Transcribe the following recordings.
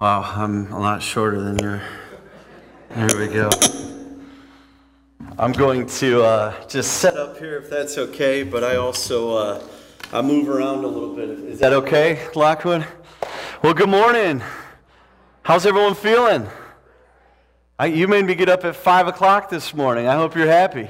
Wow, I'm a lot shorter than you. There we go. I'm going to uh, just set up here if that's okay, but I also uh, I move around a little bit. Is that okay, Lockwood? Well, good morning. How's everyone feeling? I, you made me get up at five o'clock this morning. I hope you're happy.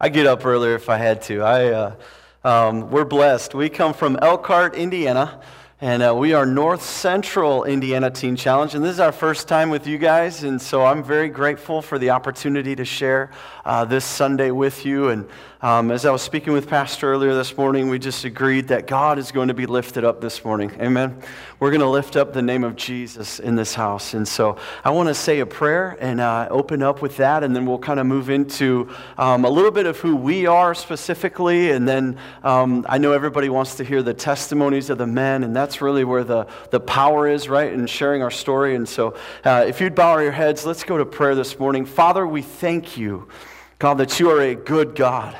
I get up earlier if I had to. I, uh, um, we're blessed. We come from Elkhart, Indiana. And uh, we are North Central Indiana Teen Challenge, and this is our first time with you guys. And so I'm very grateful for the opportunity to share uh, this Sunday with you. And um, as I was speaking with Pastor earlier this morning, we just agreed that God is going to be lifted up this morning. Amen. We're going to lift up the name of Jesus in this house. And so I want to say a prayer and uh, open up with that, and then we'll kind of move into um, a little bit of who we are specifically. And then um, I know everybody wants to hear the testimonies of the men, and that's really where the, the power is, right, in sharing our story. And so uh, if you'd bow your heads, let's go to prayer this morning. Father, we thank you, God, that you are a good God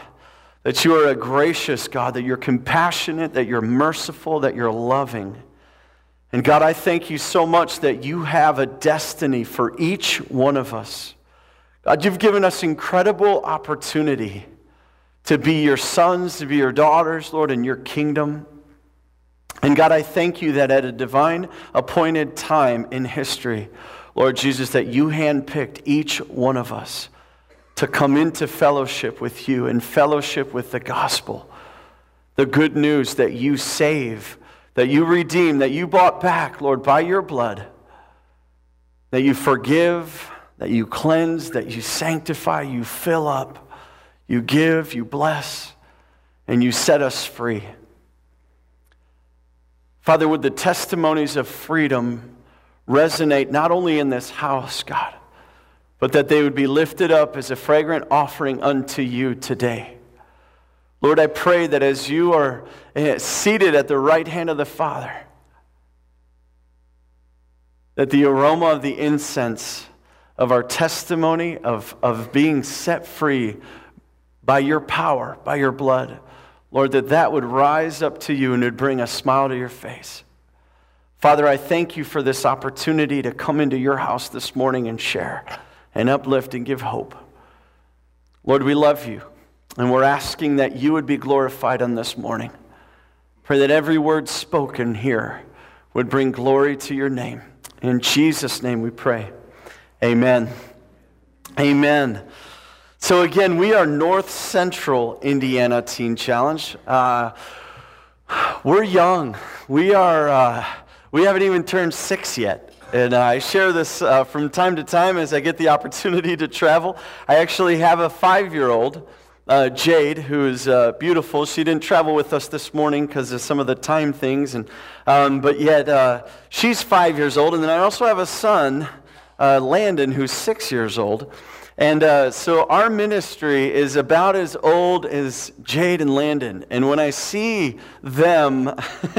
that you are a gracious God, that you're compassionate, that you're merciful, that you're loving. And God, I thank you so much that you have a destiny for each one of us. God, you've given us incredible opportunity to be your sons, to be your daughters, Lord, in your kingdom. And God, I thank you that at a divine appointed time in history, Lord Jesus, that you handpicked each one of us to come into fellowship with you and fellowship with the gospel. The good news that you save, that you redeem, that you bought back, Lord, by your blood, that you forgive, that you cleanse, that you sanctify, you fill up, you give, you bless, and you set us free. Father, would the testimonies of freedom resonate not only in this house, God, but that they would be lifted up as a fragrant offering unto you today. Lord, I pray that as you are eh, seated at the right hand of the Father, that the aroma of the incense of our testimony of, of being set free by your power, by your blood, Lord, that that would rise up to you and would bring a smile to your face. Father, I thank you for this opportunity to come into your house this morning and share and uplift and give hope. Lord, we love you, and we're asking that you would be glorified on this morning. Pray that every word spoken here would bring glory to your name. In Jesus' name we pray. Amen. Amen. So, again, we are North Central Indiana Teen Challenge. Uh, we're young. We, are, uh, we haven't even turned six yet. And I share this uh, from time to time as I get the opportunity to travel. I actually have a five year old, uh, Jade, who is uh, beautiful. She didn't travel with us this morning because of some of the time things, and, um, but yet uh, she's five years old. And then I also have a son, uh, Landon, who's six years old. And uh, so our ministry is about as old as Jade and Landon. And when I see them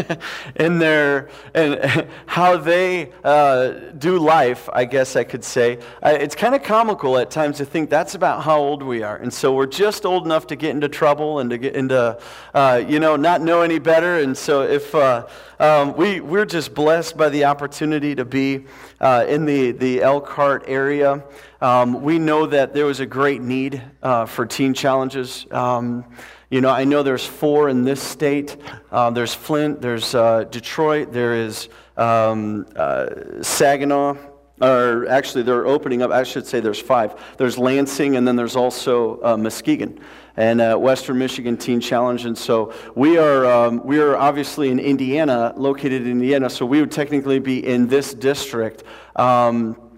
in their and how they uh, do life, I guess I could say, uh, it's kind of comical at times to think that's about how old we are. And so we're just old enough to get into trouble and to get into, uh, you know, not know any better. And so if uh, um, we, we're just blessed by the opportunity to be uh, in the, the Elkhart area. Um, we know that there was a great need uh, for teen challenges. Um, you know, I know there's four in this state. Uh, there's Flint, there's uh, Detroit, there is um, uh, Saginaw, or actually they're opening up, I should say there's five. There's Lansing, and then there's also uh, Muskegon and uh, Western Michigan Teen Challenge. And so we are, um, we are obviously in Indiana, located in Indiana, so we would technically be in this district. Um,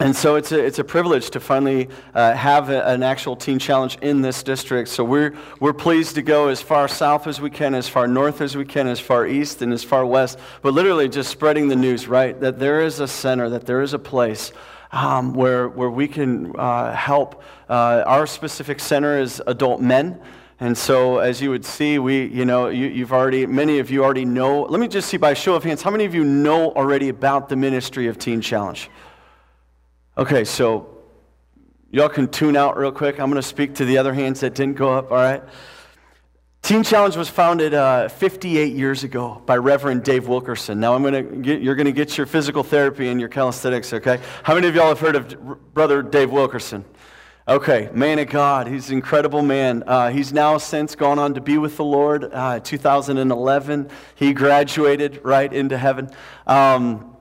and so it's a, it's a privilege to finally uh, have a, an actual teen challenge in this district. So we're, we're pleased to go as far south as we can, as far north as we can, as far east and as far west, but literally just spreading the news, right? That there is a center, that there is a place um, where, where we can uh, help. Uh, our specific center is adult men. And so, as you would see, we, you know, you, have already, many of you already know. Let me just see by show of hands, how many of you know already about the ministry of Teen Challenge? Okay, so y'all can tune out real quick. I'm going to speak to the other hands that didn't go up, all right? Teen Challenge was founded uh, 58 years ago by Reverend Dave Wilkerson. Now I'm gonna get, you're going to get your physical therapy and your calisthenics, okay? How many of y'all have heard of Brother Dave Wilkerson? Okay, man of God. He's an incredible man. Uh, he's now since gone on to be with the Lord. Uh, 2011, he graduated right into heaven. Um,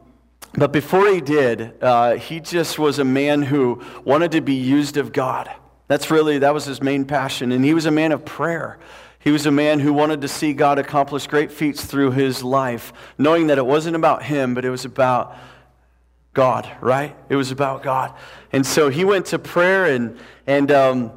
but before he did, uh, he just was a man who wanted to be used of God. That's really, that was his main passion. And he was a man of prayer. He was a man who wanted to see God accomplish great feats through his life, knowing that it wasn't about him, but it was about God, right? It was about God. And so he went to prayer and, and um,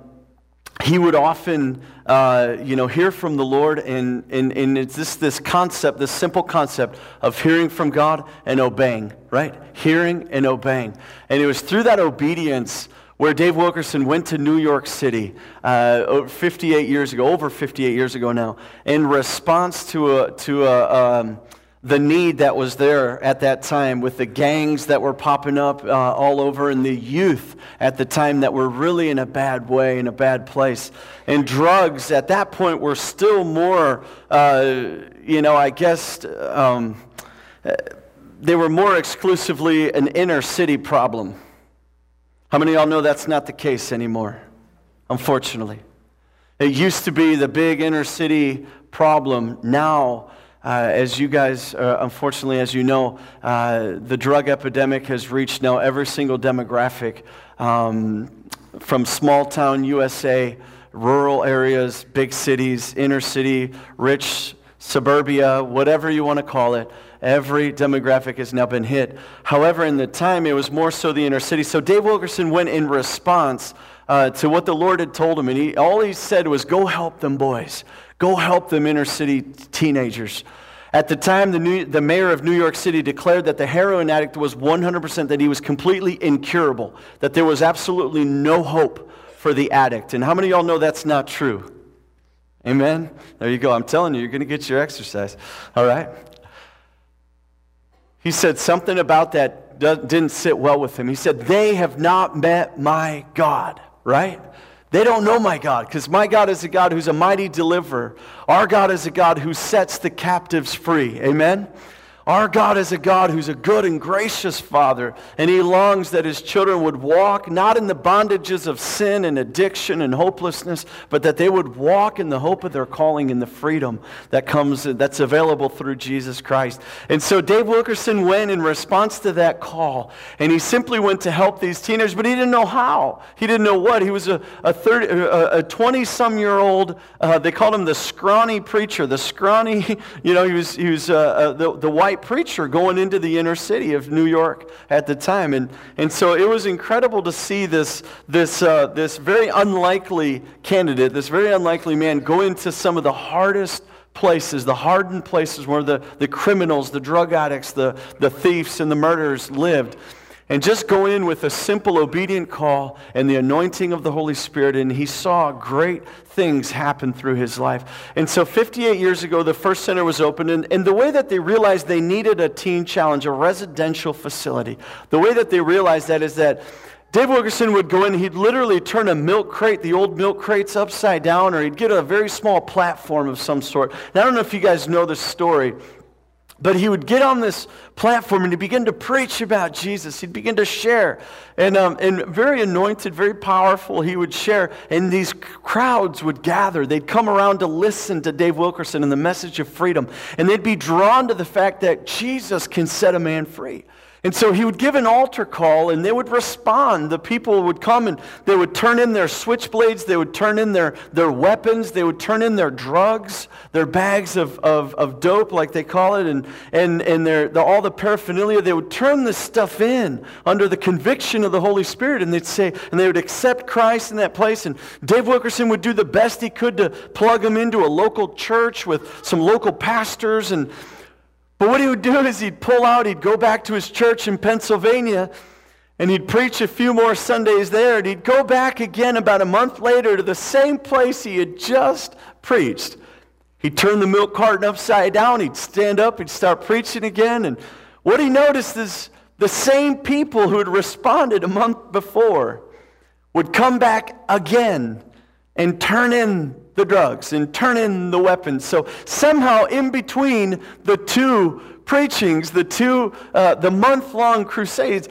he would often, uh, you know, hear from the Lord. And, and, and it's this, this concept, this simple concept of hearing from God and obeying, right? Hearing and obeying. And it was through that obedience where Dave Wilkerson went to New York City uh, 58 years ago, over 58 years ago now, in response to, a, to a, um, the need that was there at that time with the gangs that were popping up uh, all over and the youth at the time that were really in a bad way, in a bad place. And drugs at that point were still more, uh, you know, I guess. Um, they were more exclusively an inner city problem how many of y'all know that's not the case anymore? Unfortunately. It used to be the big inner city problem. Now, uh, as you guys, uh, unfortunately, as you know, uh, the drug epidemic has reached now every single demographic um, from small town USA, rural areas, big cities, inner city, rich, suburbia, whatever you want to call it. Every demographic has now been hit. However, in the time, it was more so the inner city. So Dave Wilkerson went in response uh, to what the Lord had told him. And he, all he said was, Go help them boys. Go help them inner city teenagers. At the time, the, new, the mayor of New York City declared that the heroin addict was 100%, that he was completely incurable, that there was absolutely no hope for the addict. And how many of y'all know that's not true? Amen? There you go. I'm telling you, you're going to get your exercise. All right? He said something about that didn't sit well with him. He said, They have not met my God, right? They don't know my God because my God is a God who's a mighty deliverer. Our God is a God who sets the captives free. Amen? Our God is a God who's a good and gracious Father, and He longs that His children would walk not in the bondages of sin and addiction and hopelessness, but that they would walk in the hope of their calling and the freedom that comes that's available through Jesus Christ. And so Dave Wilkerson went in response to that call, and he simply went to help these teenagers, but he didn't know how. He didn't know what. He was a, a 30, a 20 some year old, uh, they called him the scrawny preacher, the scrawny, you know, he was, he was uh, uh, the, the white white preacher going into the inner city of New York at the time. And, and so it was incredible to see this, this, uh, this very unlikely candidate, this very unlikely man, go into some of the hardest places, the hardened places where the, the criminals, the drug addicts, the, the thieves, and the murderers lived. And just go in with a simple obedient call and the anointing of the Holy Spirit, and he saw great things happen through his life. And so 58 years ago, the first center was opened, and, and the way that they realized they needed a teen challenge, a residential facility, the way that they realized that is that Dave Wilkerson would go in, he'd literally turn a milk crate, the old milk crates, upside down, or he'd get a very small platform of some sort. Now, I don't know if you guys know this story. But he would get on this platform and he'd begin to preach about Jesus. He'd begin to share. And, um, and very anointed, very powerful, he would share. And these crowds would gather. They'd come around to listen to Dave Wilkerson and the message of freedom. And they'd be drawn to the fact that Jesus can set a man free. And so he would give an altar call and they would respond. The people would come and they would turn in their switchblades, they would turn in their, their weapons, they would turn in their drugs, their bags of, of, of dope, like they call it, and, and, and their, the, all the paraphernalia. They would turn this stuff in under the conviction of the Holy Spirit and they'd say, and they would accept Christ in that place. And Dave Wilkerson would do the best he could to plug them into a local church with some local pastors and but what he would do is he'd pull out, he'd go back to his church in Pennsylvania, and he'd preach a few more Sundays there, and he'd go back again about a month later to the same place he had just preached. He'd turn the milk carton upside down, he'd stand up, he'd start preaching again, and what he noticed is the same people who had responded a month before would come back again and turn in the drugs and turn in the weapons. So somehow, in between the two preachings, the two, uh, the month long crusades,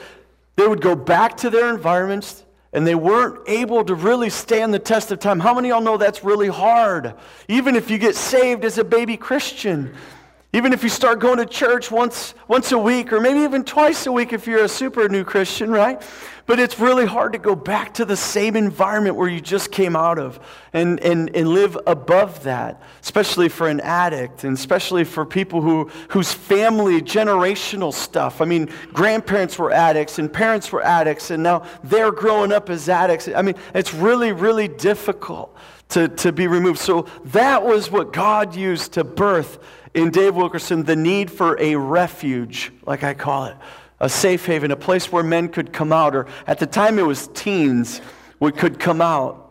they would go back to their environments and they weren't able to really stand the test of time. How many of y'all know that's really hard? Even if you get saved as a baby Christian, even if you start going to church once, once a week, or maybe even twice a week if you're a super new Christian, right? But it's really hard to go back to the same environment where you just came out of and, and, and live above that, especially for an addict and especially for people who, whose family, generational stuff. I mean, grandparents were addicts and parents were addicts, and now they're growing up as addicts. I mean, it's really, really difficult to, to be removed. So that was what God used to birth in Dave Wilkerson the need for a refuge, like I call it, a safe haven, a place where men could come out, or at the time it was teens would could come out.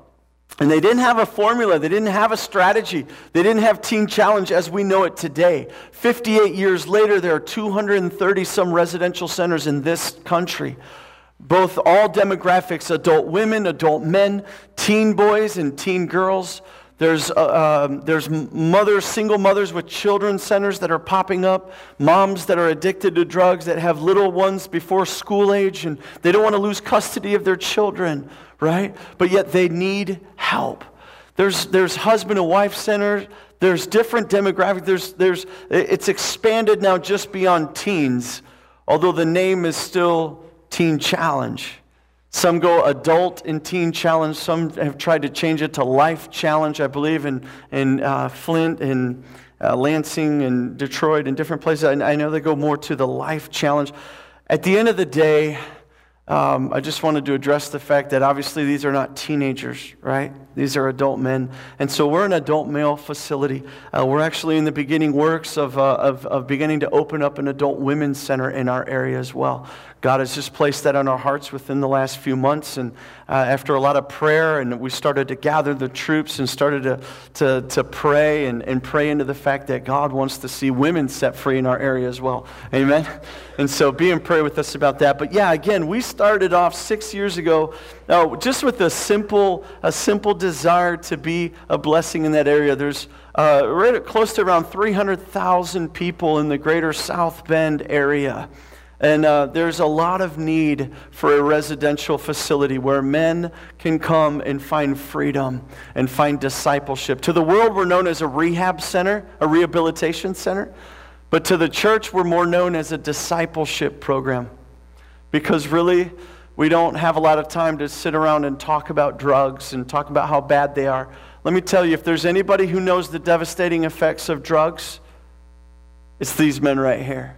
And they didn't have a formula, they didn't have a strategy, they didn't have Teen Challenge as we know it today. 58 years later, there are 230 some residential centers in this country. Both all demographics adult women, adult men, teen boys, and teen girls. There's, uh, um, there's mothers, single mothers with children centers that are popping up, moms that are addicted to drugs that have little ones before school age and they don't want to lose custody of their children, right? But yet they need help. There's, there's husband and wife centers. There's different demographics. There's, there's, it's expanded now just beyond teens, although the name is still Teen Challenge. Some go adult and teen challenge. Some have tried to change it to life challenge, I believe, in, in uh, Flint and uh, Lansing and Detroit and different places. I, I know they go more to the life challenge. At the end of the day, um, I just wanted to address the fact that obviously these are not teenagers, right? These are adult men. And so we're an adult male facility. Uh, we're actually in the beginning works of, uh, of, of beginning to open up an adult women's center in our area as well. God has just placed that on our hearts within the last few months. And uh, after a lot of prayer, and we started to gather the troops and started to, to, to pray and, and pray into the fact that God wants to see women set free in our area as well. Amen? And so be in prayer with us about that. But yeah, again, we started off six years ago uh, just with a simple, a simple desire to be a blessing in that area. There's uh, right close to around 300,000 people in the greater South Bend area. And uh, there's a lot of need for a residential facility where men can come and find freedom and find discipleship. To the world, we're known as a rehab center, a rehabilitation center. But to the church, we're more known as a discipleship program. Because really, we don't have a lot of time to sit around and talk about drugs and talk about how bad they are. Let me tell you, if there's anybody who knows the devastating effects of drugs, it's these men right here.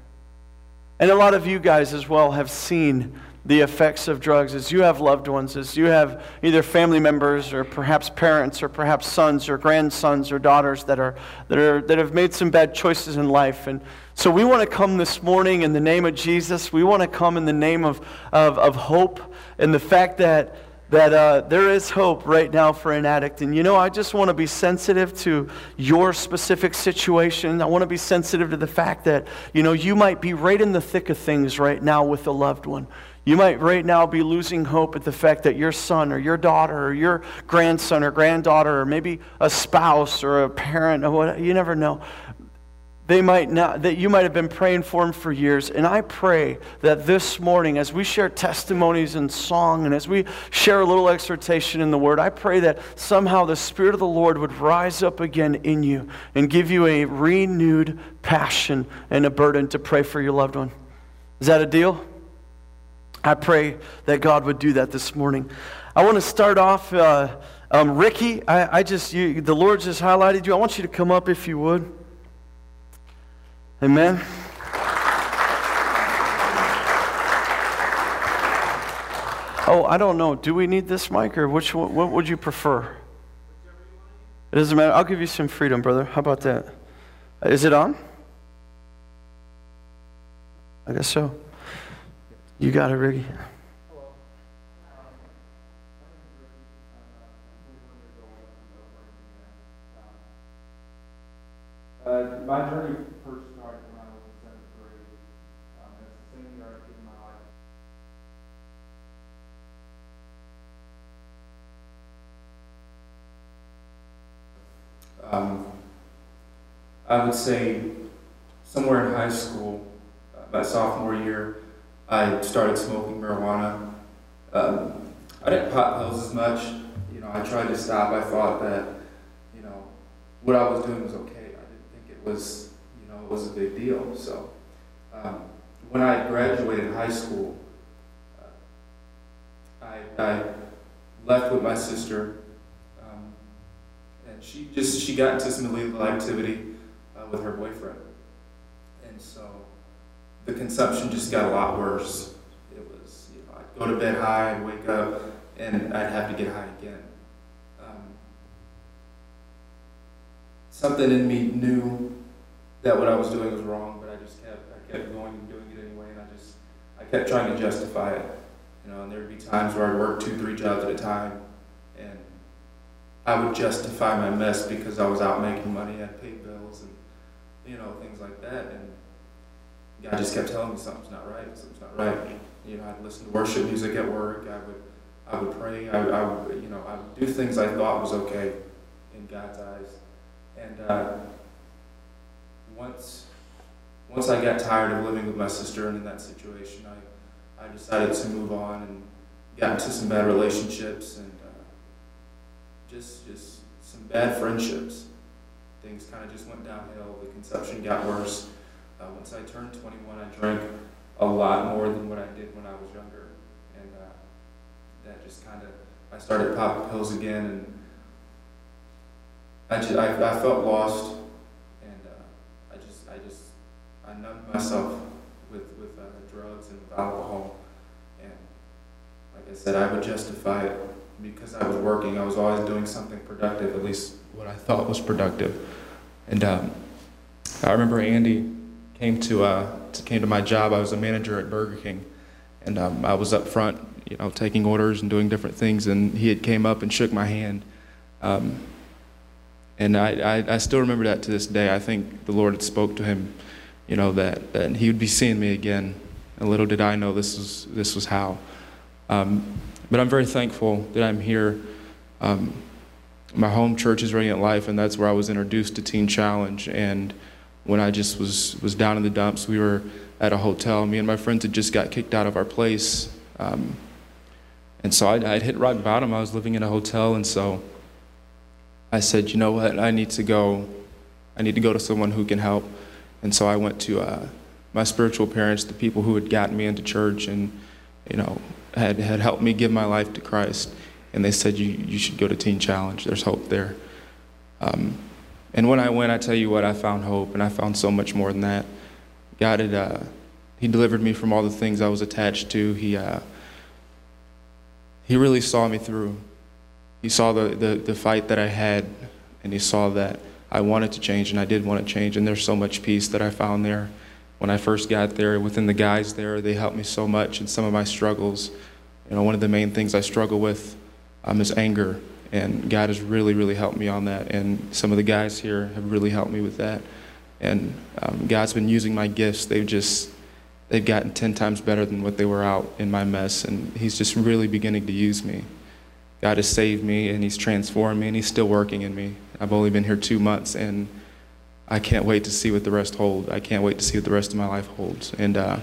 And a lot of you guys as well have seen the effects of drugs as you have loved ones, as you have either family members or perhaps parents or perhaps sons or grandsons or daughters that, are, that, are, that have made some bad choices in life. And so we want to come this morning in the name of Jesus. We want to come in the name of, of, of hope and the fact that that uh, there is hope right now for an addict. And you know, I just want to be sensitive to your specific situation. I want to be sensitive to the fact that, you know, you might be right in the thick of things right now with a loved one. You might right now be losing hope at the fact that your son or your daughter or your grandson or granddaughter or maybe a spouse or a parent or what, you never know. They might not that you might have been praying for them for years. And i pray that this morning as we share testimonies and song and as we share a little exhortation in the word i pray that somehow the spirit of the lord would rise up again in you and give you a renewed passion and a burden to pray for your loved one. Is that a deal i pray that god would do that this morning i want to start off uh, um, ricky I, I just you, the lord just highlighted you i want you to come up if you would Amen. Oh, I don't know. Do we need this mic or which one, what would you prefer? It doesn't matter. I'll give you some freedom, brother. How about that? Is it on? I guess so. You got it, Ricky. Uh, my journey first started when i was in seventh grade and it's the same Um, I would say somewhere in high school, uh, my sophomore year, I started smoking marijuana. Um, I didn't pop pills as much. You know, I tried to stop. I thought that, you know, what I was doing was okay. I didn't think it was, you know, it was a big deal. So, um, when I graduated high school, uh, I, I left with my sister, um, and she just she got into some illegal activity uh, with her boyfriend, and so the consumption just got a lot worse. It was you know I'd go to bed high, I'd wake up, and I'd have to get high again. Um, something in me knew that what I was doing was wrong, but I just kept I kept going and doing it anyway, and I just I kept trying to justify it. You know, and there'd be times where I'd work two, three jobs at a time, and I would justify my mess because I was out making money, I'd pay bills, and you know things like that. And God just kept telling me something's not right, something's not right. You know, I'd listen to worship music at work. I would, I would pray. I, I would, you know, I would do things I thought was okay in God's eyes. And uh, once, once I got tired of living with my sister and in that situation, I I decided to move on and got into some bad relationships and uh, just just some bad friendships. Things kind of just went downhill. The consumption got worse. Uh, once I turned 21, I drank a lot more than what I did when I was younger, that just kind of I started popping pills again, and I just I, I felt lost, and uh, I just I just I numbed myself with with uh, drugs and with alcohol, and like I said, I would justify it because I was working. I was always doing something productive, at least what I thought was productive. And um, I remember Andy came to, uh, to came to my job. I was a manager at Burger King, and um, I was up front, you know, taking orders and doing different things. And he had came up and shook my hand. Um, and I, I, I still remember that to this day. I think the Lord had spoke to him, you know, that, that he would be seeing me again. And little did I know this was, this was how. Um, but I'm very thankful that I'm here. Um, my home church is Radiant Life, and that's where I was introduced to Teen Challenge. And when I just was, was down in the dumps, we were at a hotel. Me and my friends had just got kicked out of our place. Um, and so I'd, I'd hit rock bottom. I was living in a hotel, and so I said, you know what, I need to go. I need to go to someone who can help. And so I went to uh, my spiritual parents, the people who had gotten me into church and, you know, had, had helped me give my life to Christ. And they said, you, you should go to Teen Challenge. There's hope there. Um, and when I went, I tell you what, I found hope, and I found so much more than that. God had, uh, He delivered me from all the things I was attached to. He, uh, he really saw me through. He saw the, the, the fight that I had, and He saw that I wanted to change, and I did want to change. And there's so much peace that I found there. When I first got there, within the guys there, they helped me so much in some of my struggles. You know, one of the main things I struggle with um, is anger, and God has really, really helped me on that. And some of the guys here have really helped me with that. And um, God's been using my gifts. They've just they've gotten ten times better than what they were out in my mess, and He's just really beginning to use me. God has saved me, and He's transformed me, and He's still working in me. I've only been here two months, and I can't wait to see what the rest hold. I can't wait to see what the rest of my life holds. And uh,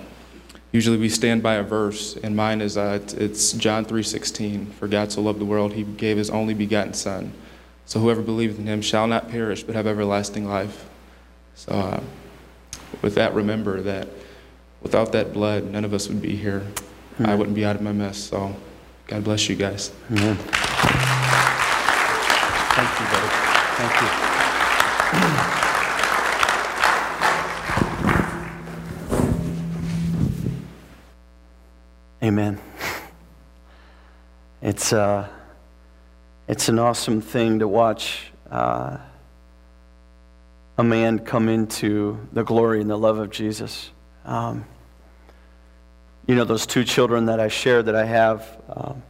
usually we stand by a verse, and mine is uh, it's John 3:16. For God so loved the world, He gave His only begotten Son, so whoever believeth in Him shall not perish, but have everlasting life. So, uh, with that, remember that without that blood, none of us would be here. Mm-hmm. I wouldn't be out of my mess. So, God bless you guys. Amen. Thank you, brother. Thank you. Amen. It's, uh, it's an awesome thing to watch uh, a man come into the glory and the love of Jesus. Um, you know, those two children that I shared that I have um,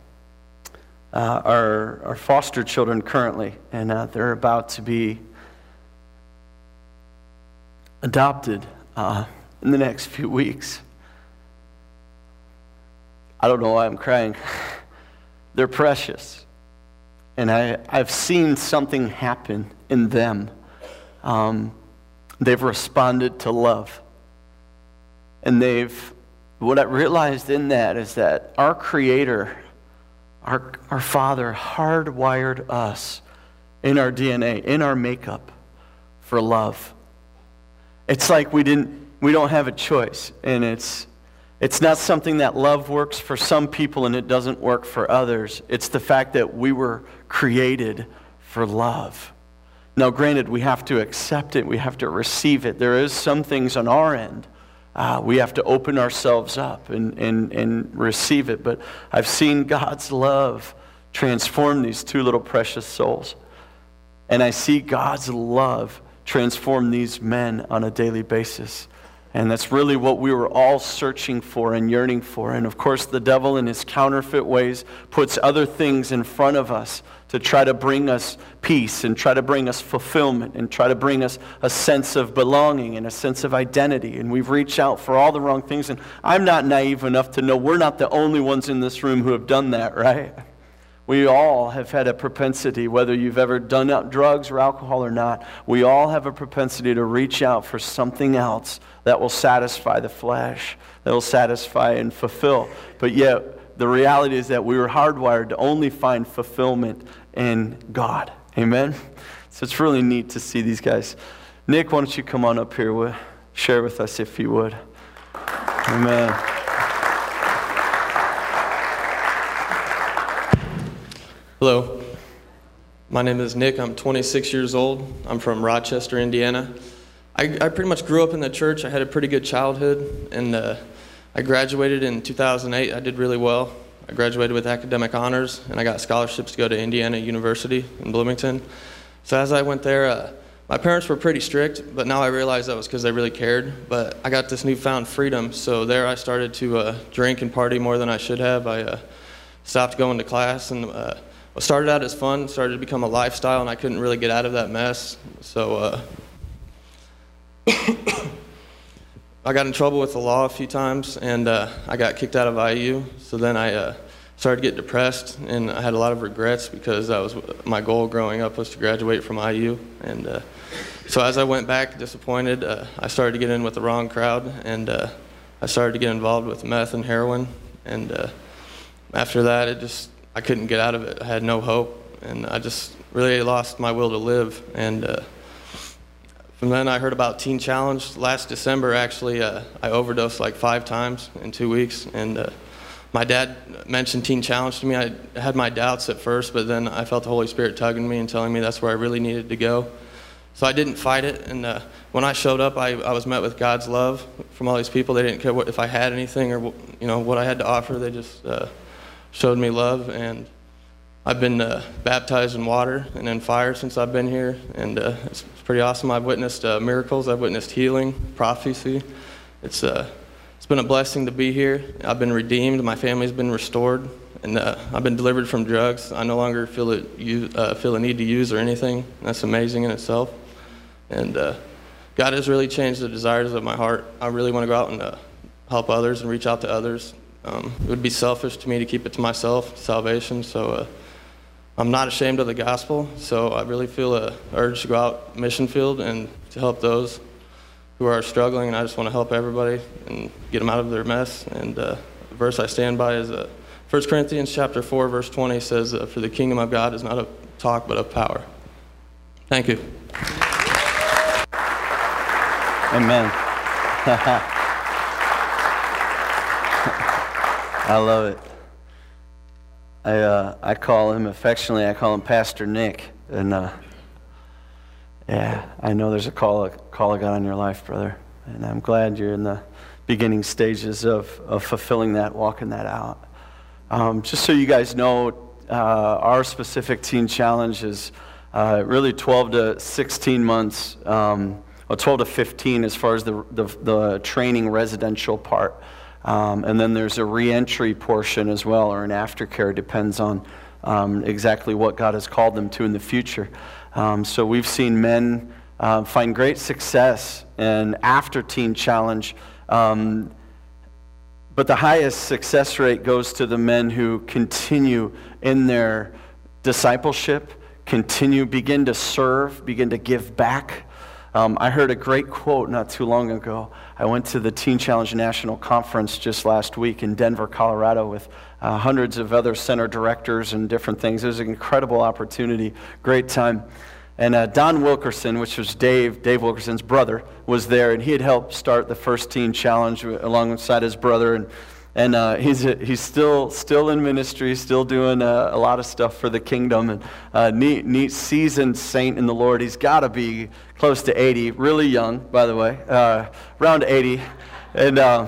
uh, are, are foster children currently, and uh, they're about to be adopted uh, in the next few weeks. I don't know why I'm crying. They're precious. And I, I've seen something happen in them. Um, they've responded to love. And they've, what I realized in that is that our Creator, our, our Father, hardwired us in our DNA, in our makeup for love. It's like we didn't, we don't have a choice. And it's, it's not something that love works for some people and it doesn't work for others. It's the fact that we were created for love. Now, granted, we have to accept it, we have to receive it. There is some things on our end. Uh, we have to open ourselves up and, and, and receive it. But I've seen God's love transform these two little precious souls. And I see God's love transform these men on a daily basis. And that's really what we were all searching for and yearning for. And of course, the devil, in his counterfeit ways, puts other things in front of us to try to bring us peace and try to bring us fulfillment and try to bring us a sense of belonging and a sense of identity. And we've reached out for all the wrong things. And I'm not naive enough to know we're not the only ones in this room who have done that, right? We all have had a propensity, whether you've ever done drugs or alcohol or not, we all have a propensity to reach out for something else that will satisfy the flesh, that will satisfy and fulfill. But yet, the reality is that we were hardwired to only find fulfillment in God. Amen? So it's really neat to see these guys. Nick, why don't you come on up here? And share with us if you would. Amen. Hello. My name is Nick. I'm 26 years old. I'm from Rochester, Indiana. I, I pretty much grew up in the church. I had a pretty good childhood, and uh, I graduated in 2008. I did really well. I graduated with academic honors, and I got scholarships to go to Indiana University in Bloomington. So as I went there, uh, my parents were pretty strict, but now I realize that was because they really cared. But I got this newfound freedom, so there I started to uh, drink and party more than I should have. I uh, stopped going to class and uh, what started out as fun started to become a lifestyle, and I couldn't really get out of that mess. So uh, I got in trouble with the law a few times, and uh, I got kicked out of IU. So then I uh, started to get depressed, and I had a lot of regrets because that was my goal growing up was to graduate from IU. And uh, so as I went back disappointed, uh, I started to get in with the wrong crowd, and uh, I started to get involved with meth and heroin. And after that, it just I couldn't get out of it. I had no hope, and I just really lost my will to live. And from then, I heard about Teen Challenge. Last December, actually, uh, I overdosed like five times in two weeks. And uh, my dad mentioned Teen Challenge to me. I had my doubts at first, but then I felt the Holy Spirit tugging me and telling me that's where I really needed to go. So I didn't fight it. And uh, when I showed up, I, I was met with God's love from all these people. They didn't care what, if I had anything or you know what I had to offer. They just uh, showed me love, and I've been uh, baptized in water and in fire since I've been here, and uh, it's, pretty awesome. I've witnessed uh, miracles, I've witnessed healing, prophecy. It's, uh, it's been a blessing to be here. I've been redeemed, my family's been restored, and uh, I've been delivered from drugs. I no longer feel, it, uh, feel a need to use or anything. That's amazing in itself. And God has really changed the desires of my heart. I really want to go out and help others and reach out to others um, it would be selfish to me to keep it to myself, salvation. So I'm not ashamed of the gospel. So I really feel a urge to go out mission field and to help those who are struggling. And I just want to help everybody and get them out of their mess. And uh, the verse I stand by is uh, 1 Corinthians chapter 4, verse 20 says, uh, "For the kingdom of God is not of talk, but of power." Thank you. Amen. I love it. I, uh, I call him affectionately, I call him Pastor Nick. And uh, yeah, I know there's a call, a call of God on your life, brother. And I'm glad you're in the beginning stages of, of fulfilling that, walking that out. Um, just so you guys know, uh, our specific teen challenge is uh, really 12 to 16 months, um, or 12 to 15 as far as the, the, the training residential part. Um, and then there's a reentry portion as well, or an aftercare, depends on um, exactly what God has called them to in the future. Um, so we've seen men uh, find great success in after teen challenge. Um, but the highest success rate goes to the men who continue in their discipleship, continue, begin to serve, begin to give back. Um, I heard a great quote not too long ago. I went to the Teen Challenge National Conference just last week in Denver, Colorado, with uh, hundreds of other center directors and different things. It was an incredible opportunity, great time. And uh, Don Wilkerson, which was Dave, Dave Wilkerson's brother, was there, and he had helped start the first Teen Challenge alongside his brother. And and uh, he's, he's still, still in ministry, still doing uh, a lot of stuff for the kingdom. And uh, neat, neat, seasoned saint in the Lord. He's got to be close to 80, really young, by the way, uh, around 80. And uh,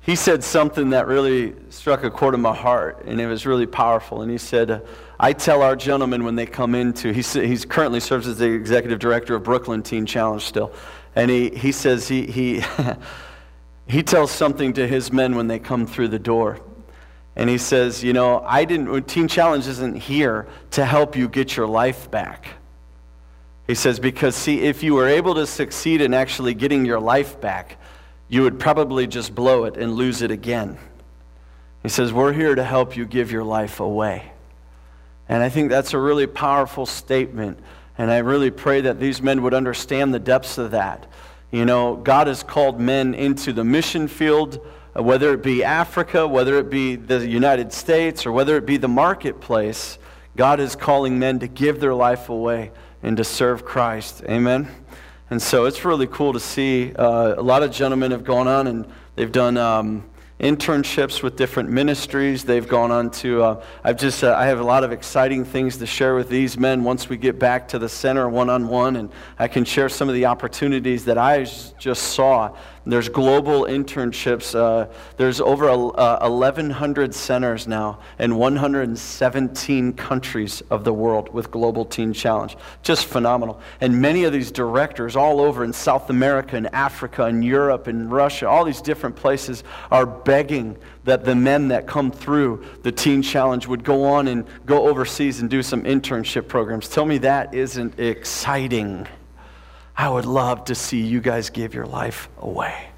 he said something that really struck a chord in my heart, and it was really powerful. And he said, I tell our gentlemen when they come into, he's, he's currently serves as the executive director of Brooklyn Teen Challenge still. And he, he says he, he he tells something to his men when they come through the door. And he says, You know, I didn't, Teen Challenge isn't here to help you get your life back. He says, Because, see, if you were able to succeed in actually getting your life back, you would probably just blow it and lose it again. He says, We're here to help you give your life away. And I think that's a really powerful statement. And I really pray that these men would understand the depths of that. You know, God has called men into the mission field, uh, whether it be Africa, whether it be the United States, or whether it be the marketplace. God is calling men to give their life away and to serve Christ. Amen. And so it's really cool to see. Uh, a lot of gentlemen have gone on and they've done. Um, internships with different ministries. They've gone on to, uh, I've just, uh, I have a lot of exciting things to share with these men once we get back to the center one on one, and I can share some of the opportunities that I just saw there's global internships. Uh, there's over uh, 1,100 centers now in 117 countries of the world with Global Teen Challenge. Just phenomenal. And many of these directors all over in South America and Africa and Europe and Russia, all these different places are begging that the men that come through the Teen Challenge would go on and go overseas and do some internship programs. Tell me that isn't exciting. I would love to see you guys give your life away.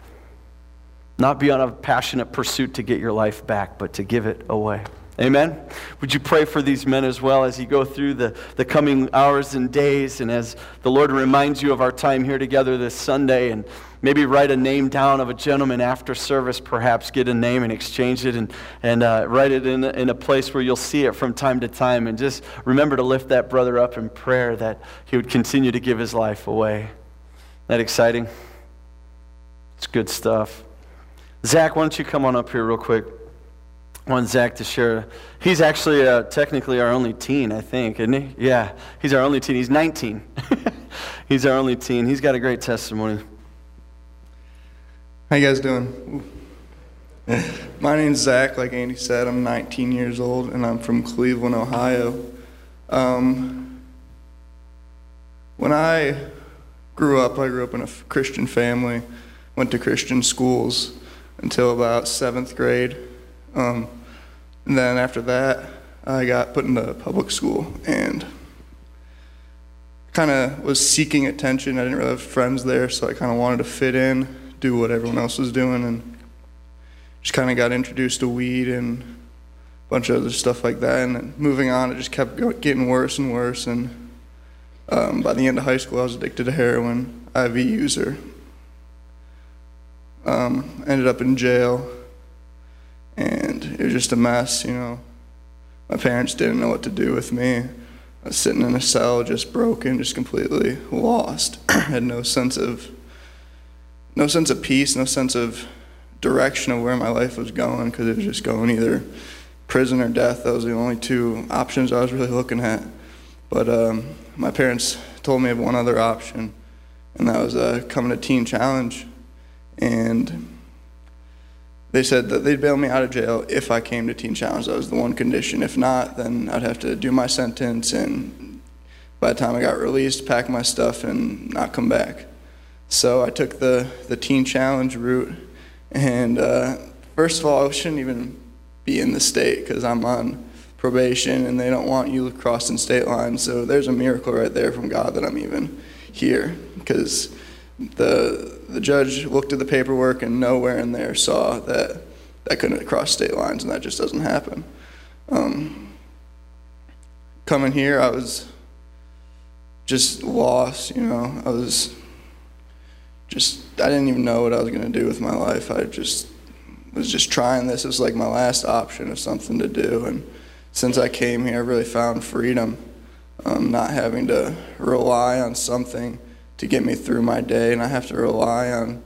Not be on a passionate pursuit to get your life back, but to give it away. Amen. Would you pray for these men as well as you go through the, the coming hours and days, and as the Lord reminds you of our time here together this Sunday, and maybe write a name down of a gentleman after service, perhaps get a name and exchange it, and, and uh, write it in, in a place where you'll see it from time to time. And just remember to lift that brother up in prayer that he would continue to give his life away. Isn't that exciting? It's good stuff. Zach, why don't you come on up here real quick? Want Zach to share. He's actually uh, technically our only teen, I think, isn't he? Yeah, he's our only teen. He's 19. he's our only teen. He's got a great testimony. How you guys doing? My name's Zach. Like Andy said, I'm 19 years old, and I'm from Cleveland, Ohio. Um, when I grew up, I grew up in a Christian family, went to Christian schools until about seventh grade. Um, and then after that, I got put into public school and kind of was seeking attention. I didn't really have friends there, so I kind of wanted to fit in, do what everyone else was doing, and just kind of got introduced to weed and a bunch of other stuff like that. And moving on, it just kept getting worse and worse. And um, by the end of high school, I was addicted to heroin, IV user. Um, ended up in jail and it was just a mess, you know. My parents didn't know what to do with me. I was sitting in a cell, just broken, just completely lost. had no sense of no sense of peace, no sense of direction of where my life was going because it was just going either prison or death. Those were the only two options I was really looking at. But um, my parents told me of one other option, and that was uh, coming to Teen Challenge. And they said that they'd bail me out of jail if I came to Teen Challenge. That was the one condition. If not, then I'd have to do my sentence, and by the time I got released, pack my stuff and not come back. So I took the, the Teen Challenge route, and uh, first of all, I shouldn't even be in the state because I'm on probation and they don't want you crossing state lines. So there's a miracle right there from God that I'm even here because the the judge looked at the paperwork and nowhere in there saw that that couldn't cross state lines, and that just doesn't happen. Um, coming here, I was just lost, you know. I was just, I didn't even know what I was going to do with my life. I just was just trying this. It was like my last option of something to do. And since I came here, I really found freedom, um, not having to rely on something to get me through my day, and I have to rely on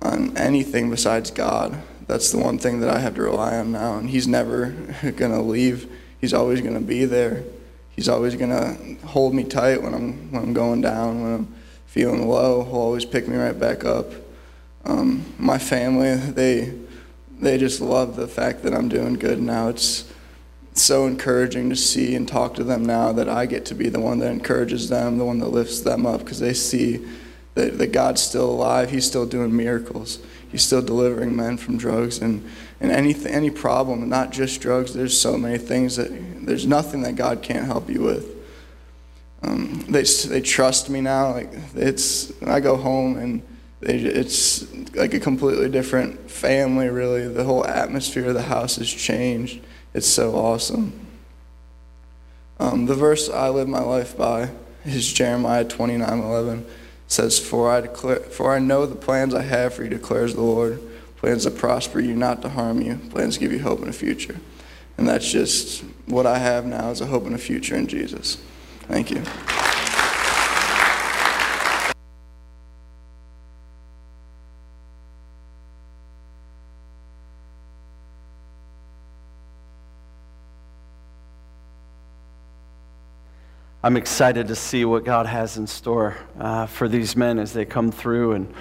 on anything besides God. That's the one thing that I have to rely on now, and He's never to leave. He's always to be there. He's always to hold me tight when I'm when I'm going down, when I'm feeling low. He'll always pick me right back up. Um, my family, they they just love the fact that I'm doing good now. It's so encouraging to see and talk to them now that I get to be the one that encourages them, the one that lifts them up, because they see that, that God's still alive. He's still doing miracles. He's still delivering men from drugs and, and any, any problem, not just drugs. There's so many things that there's nothing that God can't help you with. Um, they, they trust me now. Like it's, I go home and they, it's like a completely different family, really. The whole atmosphere of the house has changed. It's so awesome. Um, the verse I live my life by is Jeremiah 29 11 says, for I, declare, for I know the plans I have for you, declares the Lord. Plans to prosper you, not to harm you. Plans to give you hope in the future. And that's just what I have now is a hope in the future in Jesus. Thank you. I'm excited to see what God has in store uh, for these men as they come through. And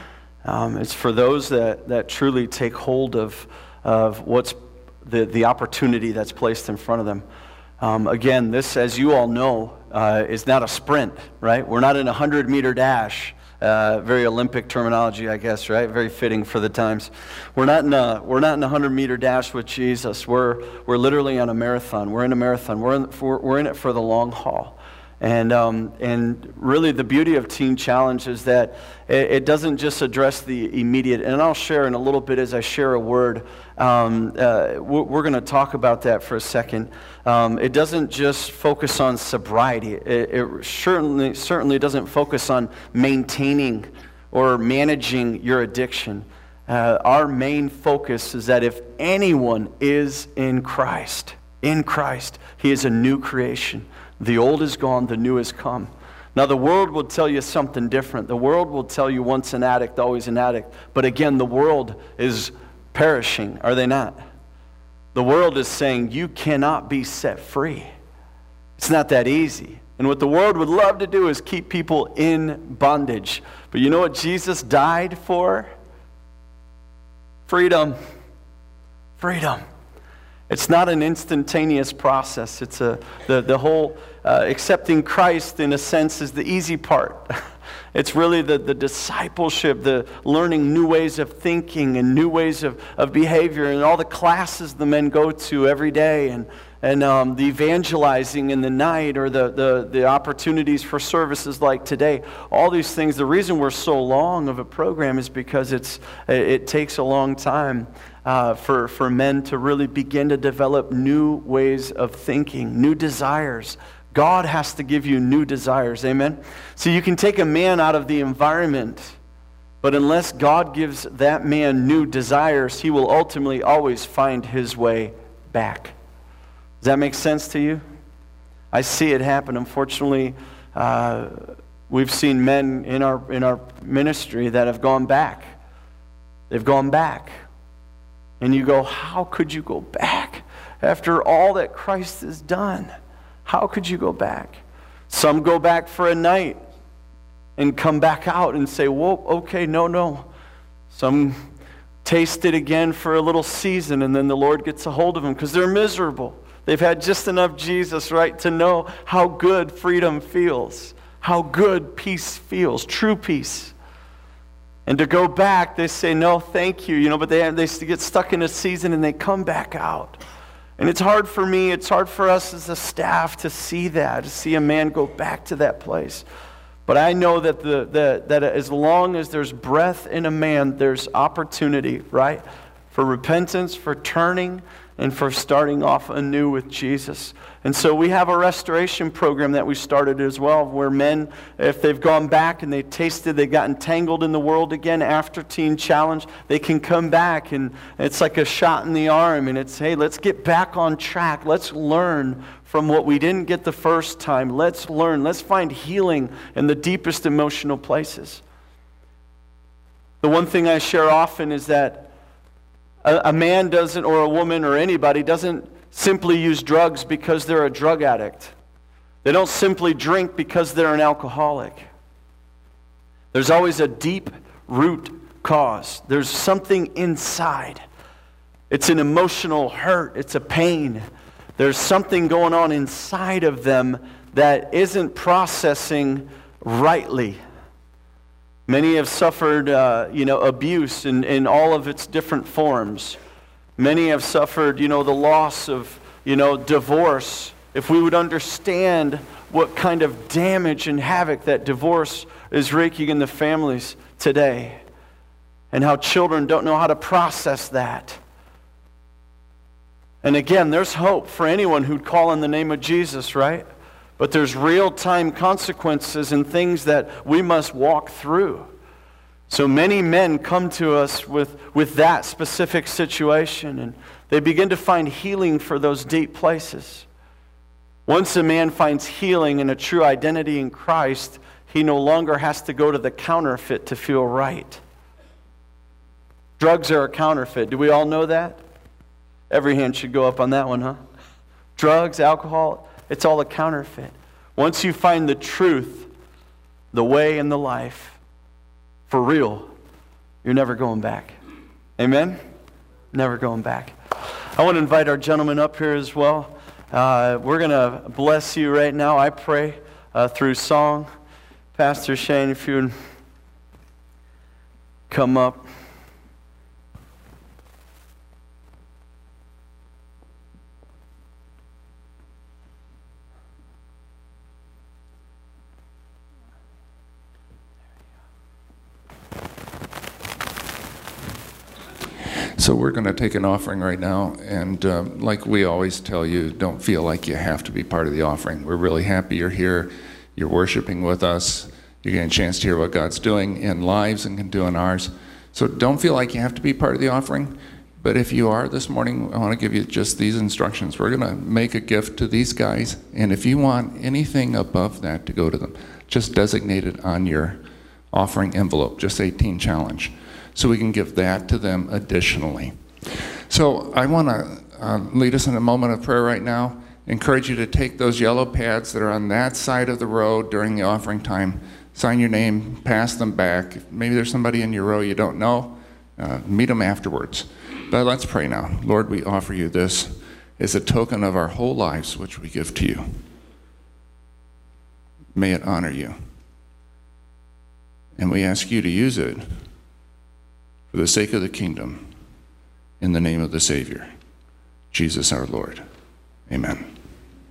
um, it's for those that, that truly take hold of, of what's the, the opportunity that's placed in front of them. Um, again, this, as you all know, uh, is not a sprint, right? We're not in a 100 meter dash. Uh, very Olympic terminology, I guess, right? Very fitting for the times. We're not in a, we're not in a 100 meter dash with Jesus. We're, we're literally on a marathon. We're in a marathon. We're in, we're in it for the long haul. And, um, and really, the beauty of Teen Challenge is that it, it, doesn't just address the immediate, and I'll share in a little bit as I share a word. Um, uh, we're going to talk about that for a second. Um, it doesn't just focus on sobriety, it, it certainly, certainly doesn't focus on maintaining or managing your addiction. Uh, our main focus is that if anyone is in Christ, in Christ, he is a new creation. The old is gone, the new has come. Now, the world will tell you something different. The world will tell you once an addict, always an addict. But again, the world is perishing, are they not? The world is saying you cannot be set free. It's not that easy. And what the world would love to do is keep people in bondage. But you know what Jesus died for? Freedom. Freedom. It's not an instantaneous process. It's a, the, the whole uh, accepting Christ, in a sense, is the easy part. it's really the, the discipleship, the learning new ways of thinking and new ways of, of behavior, and all the classes the men go to every day, and, and um, the evangelizing in the night, or the, the, the opportunities for services like today. All these things, the reason we're so long of a program is because it's, it takes a long time uh, for, for men to really begin to develop new ways of thinking, new desires. God has to give you new desires. Amen? So you can take a man out of the environment, but unless God gives that man new desires, he will ultimately always find his way back. Does that make sense to you? I see it happen. Unfortunately, uh, we've seen men in our, in our ministry that have gone back. They've gone back. And you go, How could you go back after all that Christ has done? How could you go back? Some go back for a night and come back out and say, Whoa, okay, no, no. Some taste it again for a little season and then the Lord gets a hold of them because they're miserable. They've had just enough Jesus, right, to know how good freedom feels, how good peace feels, true peace. And to go back, they say, no, thank you, you know, but they, they get stuck in a season and they come back out. And it's hard for me, it's hard for us as a staff to see that, to see a man go back to that place. But I know that, the, the, that as long as there's breath in a man, there's opportunity, right? For repentance, for turning. And for starting off anew with Jesus. And so we have a restoration program that we started as well, where men, if they've gone back and they tasted, they got entangled in the world again after Teen Challenge, they can come back and it's like a shot in the arm. And it's, hey, let's get back on track. Let's learn from what we didn't get the first time. Let's learn. Let's find healing in the deepest emotional places. The one thing I share often is that a, a man doesn't, or a woman, or anybody doesn't simply use drugs because they're a drug addict. They don't simply drink because they're an alcoholic. There's always a deep root cause, there's something inside. It's an emotional hurt, it's a pain. There's something going on inside of them that isn't processing rightly. Many have suffered, uh, you know, abuse in, in all of its different forms. Many have suffered, you know, the loss of, you know, divorce. If we would understand what kind of damage and havoc that divorce is wreaking in the families today, and how children don't know how to process that. And again, there's hope for anyone who'd call on the name of Jesus, right? But there's real time consequences and things that we must walk through. So many men come to us with, with that specific situation, and they begin to find healing for those deep places. Once a man finds healing and a true identity in Christ, he no longer has to go to the counterfeit to feel right. Drugs are a counterfeit. Do we all know that? Every hand should go up on that one, huh? Drugs, alcohol, it's all a counterfeit. Once you find the truth, the way, and the life, for real, you're never going back. Amen? Never going back. I want to invite our gentlemen up here as well. Uh, we're going to bless you right now, I pray, uh, through song. Pastor Shane, if you would come up. So we're going to take an offering right now, and uh, like we always tell you, don't feel like you have to be part of the offering. We're really happy you're here. You're worshiping with us. You're getting a chance to hear what God's doing in lives and can do in ours. So don't feel like you have to be part of the offering. But if you are this morning, I want to give you just these instructions. We're going to make a gift to these guys, and if you want anything above that to go to them, just designate it on your offering envelope. Just Teen Challenge so we can give that to them additionally. So I want to uh, lead us in a moment of prayer right now. Encourage you to take those yellow pads that are on that side of the road during the offering time, sign your name, pass them back. Maybe there's somebody in your row you don't know, uh, meet them afterwards. But let's pray now. Lord, we offer you this as a token of our whole lives, which we give to you. May it honor you. And we ask you to use it for the sake of the kingdom, in the name of the Savior, Jesus our Lord. Amen.